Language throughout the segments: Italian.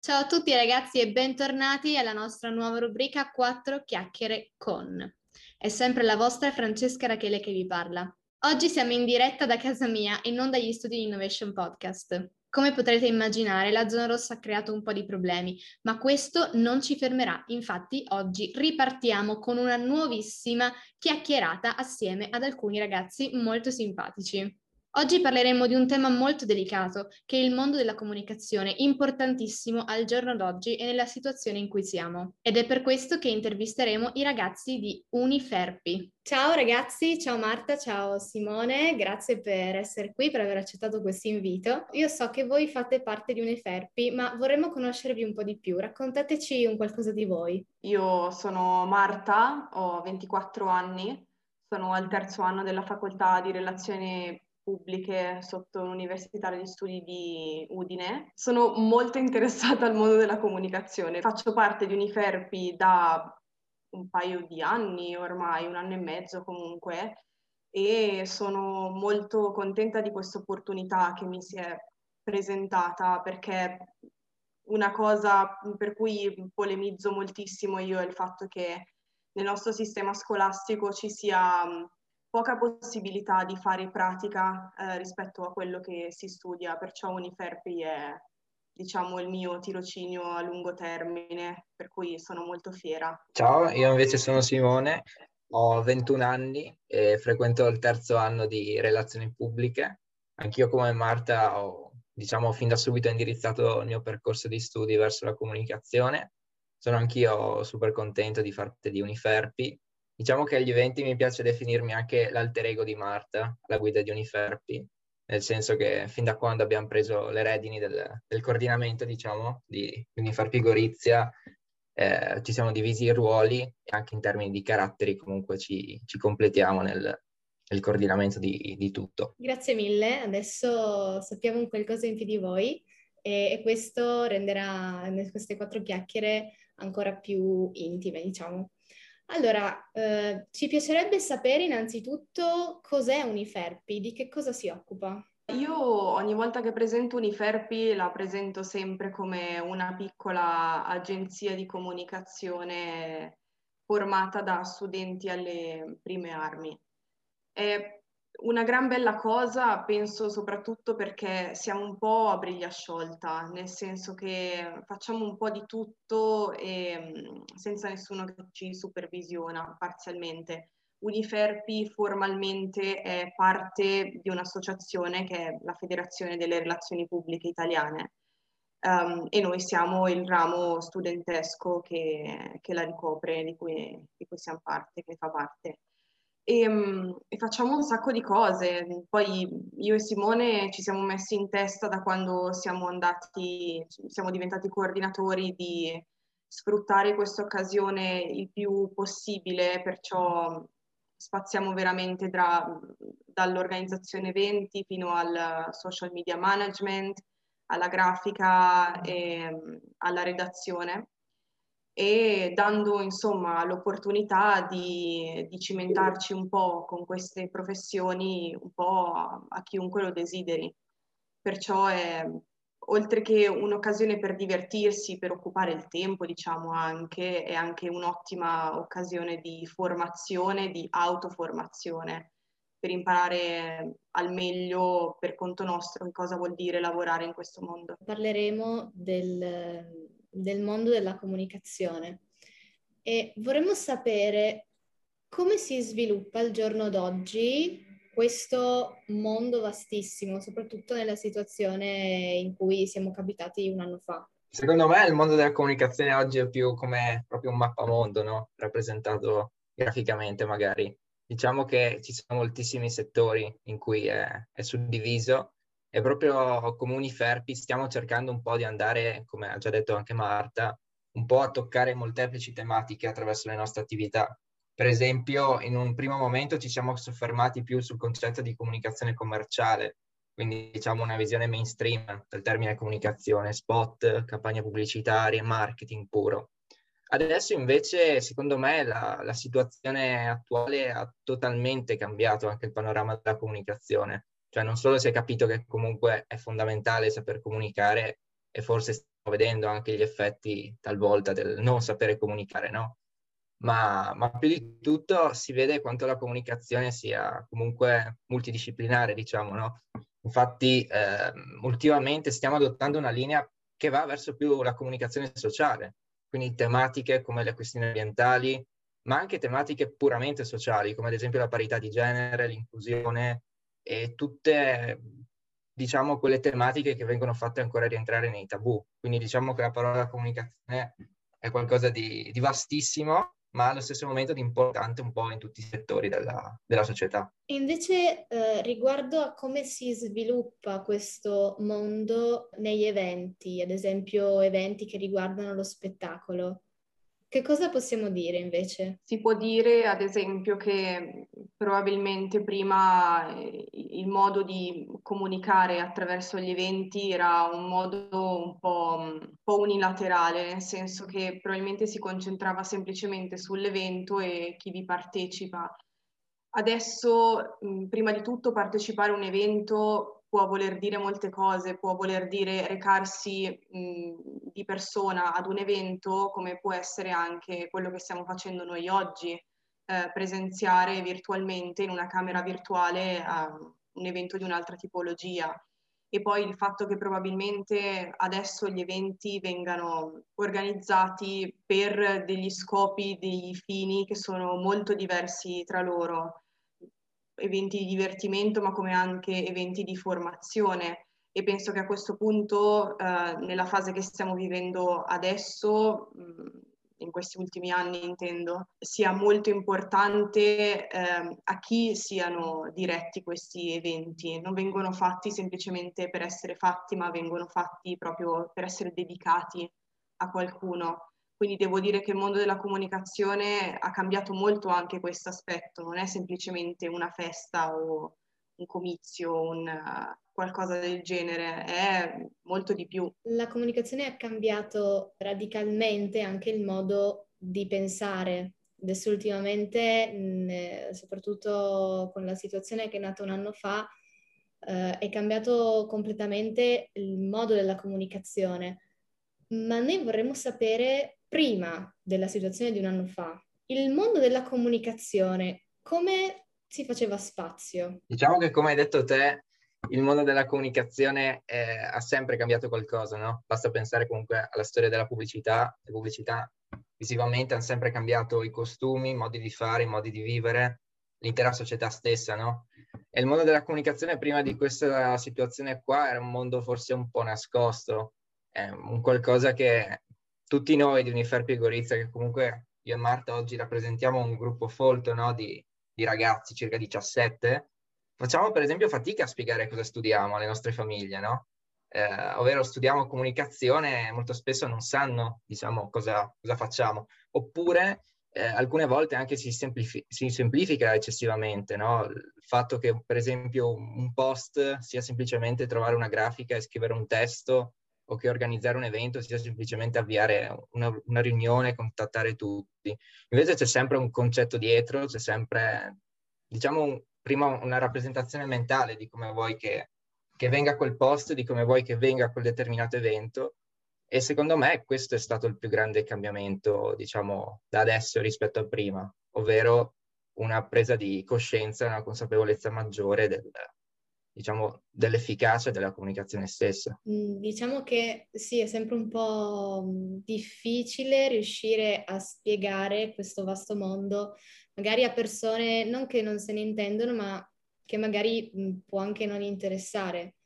Ciao a tutti ragazzi e bentornati alla nostra nuova rubrica 4 chiacchiere con. È sempre la vostra Francesca Rachele che vi parla. Oggi siamo in diretta da casa mia e non dagli studi di Innovation Podcast. Come potrete immaginare, la zona rossa ha creato un po' di problemi, ma questo non ci fermerà. Infatti, oggi ripartiamo con una nuovissima chiacchierata assieme ad alcuni ragazzi molto simpatici. Oggi parleremo di un tema molto delicato, che è il mondo della comunicazione, importantissimo al giorno d'oggi e nella situazione in cui siamo. Ed è per questo che intervisteremo i ragazzi di Uniferpi. Ciao ragazzi, ciao Marta, ciao Simone, grazie per essere qui, per aver accettato questo invito. Io so che voi fate parte di Uniferpi, ma vorremmo conoscervi un po' di più. Raccontateci un qualcosa di voi. Io sono Marta, ho 24 anni, sono al terzo anno della facoltà di relazioni pubbliche sotto l'Università degli Studi di Udine. Sono molto interessata al mondo della comunicazione. Faccio parte di Uniferpi da un paio di anni ormai, un anno e mezzo comunque, e sono molto contenta di questa opportunità che mi si è presentata perché una cosa per cui polemizzo moltissimo io è il fatto che nel nostro sistema scolastico ci sia poca possibilità di fare pratica eh, rispetto a quello che si studia, perciò Uniferpi è diciamo il mio tirocinio a lungo termine, per cui sono molto fiera. Ciao, io invece sono Simone, ho 21 anni e frequento il terzo anno di relazioni pubbliche. Anch'io come Marta ho, diciamo, fin da subito indirizzato il mio percorso di studi verso la comunicazione. Sono anch'io super contento di far parte di Uniferpi Diciamo che agli eventi mi piace definirmi anche l'alter ego di Marta, la guida di Uniferpi, nel senso che fin da quando abbiamo preso le redini del, del coordinamento, diciamo, di Uniferpi Gorizia, eh, ci siamo divisi i ruoli e anche in termini di caratteri comunque ci, ci completiamo nel, nel coordinamento di, di, tutto. Grazie mille, adesso sappiamo un qualcosa in più di voi e, e questo renderà queste quattro chiacchiere ancora più intime, diciamo. Allora, eh, ci piacerebbe sapere innanzitutto cos'è Uniferpi, di che cosa si occupa? Io ogni volta che presento Uniferpi la presento sempre come una piccola agenzia di comunicazione formata da studenti alle prime armi. È una gran bella cosa, penso soprattutto perché siamo un po' a briglia sciolta, nel senso che facciamo un po' di tutto e, senza nessuno che ci supervisiona parzialmente. Uniferpi formalmente è parte di un'associazione che è la Federazione delle Relazioni Pubbliche Italiane um, e noi siamo il ramo studentesco che, che la ricopre, di cui, di cui siamo parte, che fa parte e, e, facciamo un sacco di cose. Poi io e Simone ci siamo messi in testa da quando siamo andati, siamo diventati coordinatori di sfruttare questa occasione il più possibile, perciò spaziamo veramente tra, dall'organizzazione eventi fino al social media management, alla grafica e alla redazione e dando insomma l'opportunità di, di, cimentarci un po' con queste professioni un po' a, a chiunque lo desideri. Perciò è, oltre che un'occasione per divertirsi, per occupare il tempo, diciamo anche, è anche un'ottima occasione di formazione, di autoformazione, per imparare al meglio per conto nostro che cosa vuol dire lavorare in questo mondo. Parleremo del del mondo della comunicazione e vorremmo sapere come si sviluppa al giorno d'oggi questo mondo vastissimo, soprattutto nella situazione in cui siamo capitati un anno fa. Secondo me il mondo della comunicazione oggi è più come proprio un mappamondo, no? rappresentato graficamente magari. Diciamo che ci sono moltissimi settori in cui è, è suddiviso e proprio come Uniferpi stiamo cercando un po' di andare, come ha già detto anche Marta, un po' a toccare molteplici tematiche attraverso le nostre attività. Per esempio, in un primo momento ci siamo soffermati più sul concetto di comunicazione commerciale, quindi diciamo una visione mainstream del termine comunicazione, spot, campagne pubblicitarie, marketing puro. Adesso invece, secondo me, la, la situazione attuale ha totalmente cambiato anche il panorama della comunicazione. Cioè non solo si è capito che comunque è fondamentale saper comunicare e forse stiamo vedendo anche gli effetti talvolta del non sapere comunicare, no? Ma, ma, più di tutto si vede quanto la comunicazione sia comunque multidisciplinare, diciamo, no? Infatti, eh, ultimamente stiamo adottando una linea che va verso più la comunicazione sociale, quindi tematiche come le questioni ambientali, ma anche tematiche puramente sociali, come ad esempio la parità di genere, l'inclusione e tutte, diciamo, quelle tematiche che vengono fatte ancora rientrare nei tabù. Quindi diciamo che la parola comunicazione è qualcosa di, di vastissimo ma allo stesso momento di importante un po' in tutti i settori della, della società. Invece, eh, riguardo a come si sviluppa questo mondo negli eventi, ad esempio eventi che riguardano lo spettacolo, che cosa possiamo dire invece? Si può dire, ad esempio, che probabilmente prima eh, il modo di comunicare attraverso gli eventi era un modo un po', un po', unilaterale, nel senso che probabilmente si concentrava semplicemente sull'evento e chi vi partecipa. Adesso, prima di tutto, partecipare a un evento può voler dire molte cose, può voler dire recarsi mh, di persona ad un evento, come può essere anche quello che stiamo facendo noi oggi, eh, presenziare virtualmente in una camera virtuale a un evento di un'altra tipologia. E poi il fatto che probabilmente adesso gli eventi vengano organizzati per degli scopi, dei fini che sono molto diversi tra loro eventi di divertimento, ma come anche eventi di formazione. E penso che a questo punto, eh, nella fase che stiamo vivendo adesso, mh, in questi ultimi anni intendo, sia molto importante eh, a chi siano diretti questi eventi. Non vengono fatti semplicemente per essere fatti, ma vengono fatti proprio per essere dedicati a qualcuno. Quindi devo dire che il mondo della comunicazione ha cambiato molto anche questo aspetto, non è semplicemente una festa o un comizio, un, qualcosa del genere, è molto di più. La comunicazione ha cambiato radicalmente anche il modo di pensare. Adesso ultimamente, soprattutto con la situazione che è nata un anno fa, eh, è cambiato completamente il modo della comunicazione. Ma noi vorremmo sapere prima della situazione di un anno fa, il mondo della comunicazione, come si faceva spazio? Diciamo che come hai detto te, il mondo della comunicazione eh, ha sempre cambiato qualcosa, no? Basta pensare comunque alla storia della pubblicità. Le pubblicità visivamente hanno sempre cambiato i costumi, i modi di fare, i modi di vivere, l'intera società stessa, no? E il mondo della comunicazione prima di questa situazione qua era un mondo forse un po' nascosto, è un qualcosa che tutti noi di Uniferpi e Gorizia, che comunque io e Marta oggi rappresentiamo un gruppo folto no, di, di, ragazzi, circa 17, facciamo per esempio fatica a spiegare cosa studiamo alle nostre famiglie, no? Eh, ovvero studiamo comunicazione e molto spesso non sanno, diciamo, cosa, cosa facciamo. Oppure eh, alcune volte anche si, semplifi- si semplifica eccessivamente, no? Il fatto che, per esempio, un post sia semplicemente trovare una grafica e scrivere un testo o che organizzare un evento sia semplicemente avviare una, una riunione, contattare tutti. Invece c'è sempre un concetto dietro, c'è sempre, diciamo, prima una rappresentazione mentale di come vuoi che, che venga quel post, di come vuoi che venga quel determinato evento. E secondo me questo è stato il più grande cambiamento, diciamo, da adesso rispetto a prima, ovvero una presa di coscienza, una consapevolezza maggiore del, diciamo, dell'efficacia della comunicazione stessa. Mm, diciamo che sì, è sempre un po' mm, difficile riuscire a spiegare questo vasto mondo, magari a persone non che non se ne intendono, ma che magari mm, può anche non interessare.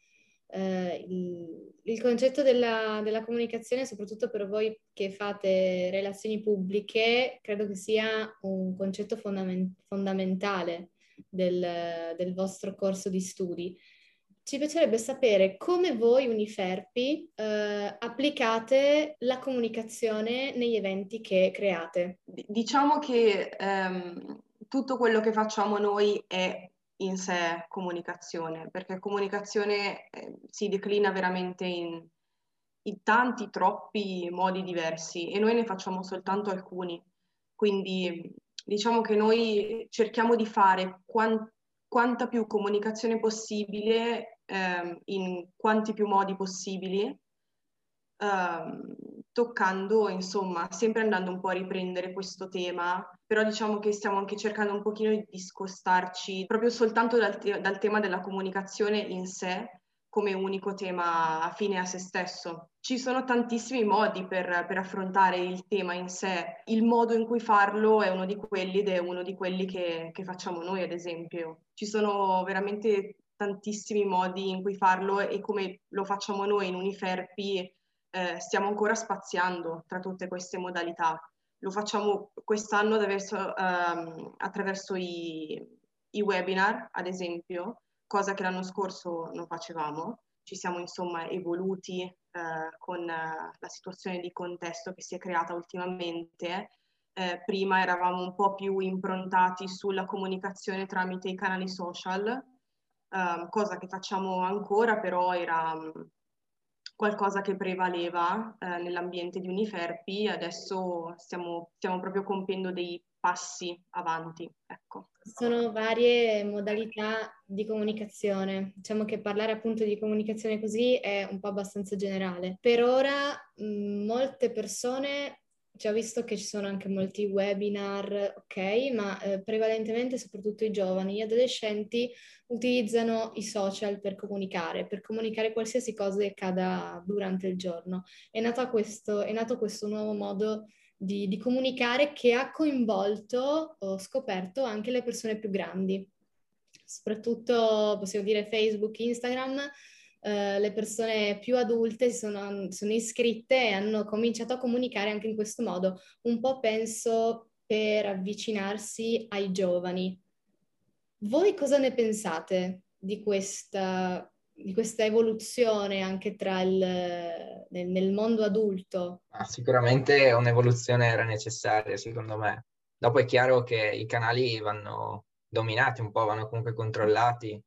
Uh, il, il, concetto della, della, comunicazione, soprattutto per voi che fate relazioni pubbliche, credo che sia un concetto fondament- fondamentale del, del vostro corso di studi. Ci piacerebbe sapere come voi Uniferpi eh, applicate la comunicazione negli eventi che create. Diciamo che ehm, tutto quello che facciamo noi è in sé comunicazione, perché comunicazione eh, si declina veramente in, in, tanti, troppi modi diversi e noi ne facciamo soltanto alcuni. Quindi diciamo che noi cerchiamo di fare quant- quanta più comunicazione possibile eh, in quanti più modi possibili, ehm, toccando, insomma, sempre andando un po' a riprendere questo tema, però diciamo che stiamo anche cercando un pochino di discostarci proprio soltanto dal, te- dal tema della comunicazione in sé come unico tema fine a se stesso. Ci sono tantissimi modi per, per, affrontare il tema in sé, il modo in cui farlo è uno di quelli ed è uno di quelli che, che facciamo noi, ad esempio. Ci sono veramente tantissimi modi in cui farlo e come lo facciamo noi in Uniferpi eh, stiamo ancora spaziando tra tutte queste modalità. Lo facciamo quest'anno attraverso, ehm, attraverso i, i webinar, ad esempio, cosa che l'anno scorso non facevamo. Ci siamo insomma evoluti eh, con eh, la situazione di contesto che si è creata ultimamente. Eh, prima eravamo un po' più improntati sulla comunicazione tramite i canali social, ehm, cosa che facciamo ancora, però era mm, qualcosa che prevaleva eh, nell'ambiente di Uniferpi, adesso stiamo, stiamo proprio compiendo dei passi avanti. Ecco. Sono varie modalità di comunicazione. Diciamo che parlare appunto di comunicazione così è un po' abbastanza generale. Per ora molte persone ci ho visto che ci sono anche molti webinar, ok, ma eh, prevalentemente soprattutto i giovani, gli adolescenti utilizzano i social per comunicare, per comunicare qualsiasi cosa che accada durante il giorno. È nato questo, è nato questo nuovo modo di, di comunicare che ha coinvolto, ho scoperto, anche le persone più grandi. Soprattutto, possiamo dire, Facebook, Instagram, Uh, le persone più adulte si sono, sono, iscritte e hanno cominciato a comunicare anche in questo modo, un po' penso per avvicinarsi ai giovani. Voi cosa ne pensate di questa di questa evoluzione anche tra il, nel, nel mondo adulto? Ah, sicuramente un'evoluzione era necessaria, secondo me. Dopo è chiaro che i canali vanno dominati un po', vanno comunque controllati.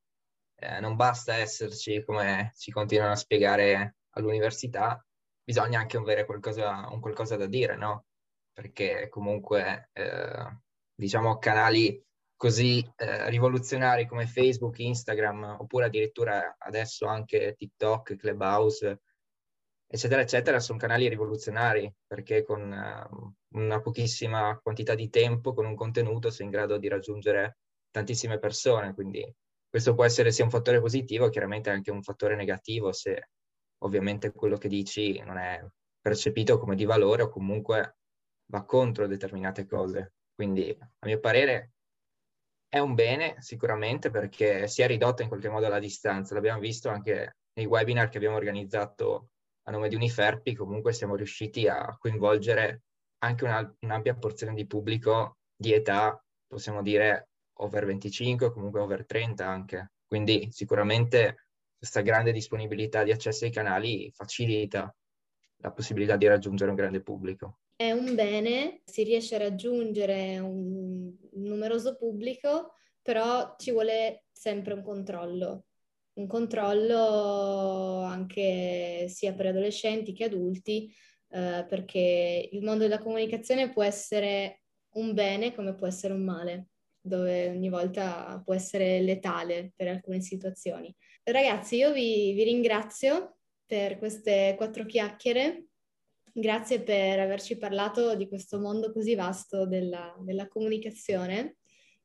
Eh, non basta esserci come ci continuano a spiegare all'università, bisogna anche avere qualcosa, un qualcosa da dire, no? Perché comunque, eh, diciamo, canali così eh, rivoluzionari come Facebook, Instagram, oppure addirittura adesso anche TikTok, Clubhouse, eccetera, eccetera, sono canali rivoluzionari perché con uh, una pochissima quantità di tempo, con un contenuto, sei in grado di raggiungere tantissime persone. Quindi questo può essere sia un fattore positivo, chiaramente anche un fattore negativo se ovviamente quello che dici non è percepito come di valore o comunque va contro determinate cose. Quindi, a mio parere, è un bene sicuramente perché si è ridotta in qualche modo la distanza. L'abbiamo visto anche nei webinar che abbiamo organizzato a nome di Uniferpi, comunque siamo riusciti a coinvolgere anche una, un'ampia porzione di pubblico di età, possiamo dire over 25, comunque over 30 anche. Quindi sicuramente questa grande disponibilità di accesso ai canali facilita la possibilità di raggiungere un grande pubblico è un bene, si riesce a raggiungere un numeroso pubblico, però ci vuole sempre un controllo. Un controllo anche sia per adolescenti che adulti, eh, perché il mondo della comunicazione può essere un bene come può essere un male, dove ogni volta può essere letale per alcune situazioni. Ragazzi, io vi, vi ringrazio per queste quattro chiacchiere Grazie per averci parlato di questo mondo così vasto della, della comunicazione.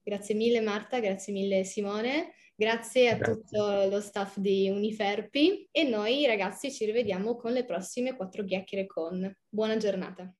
Grazie mille Marta, grazie mille Simone, grazie a grazie. tutto lo staff di Uniferpi e noi ragazzi ci rivediamo con le prossime quattro chiacchiere con. Buona giornata.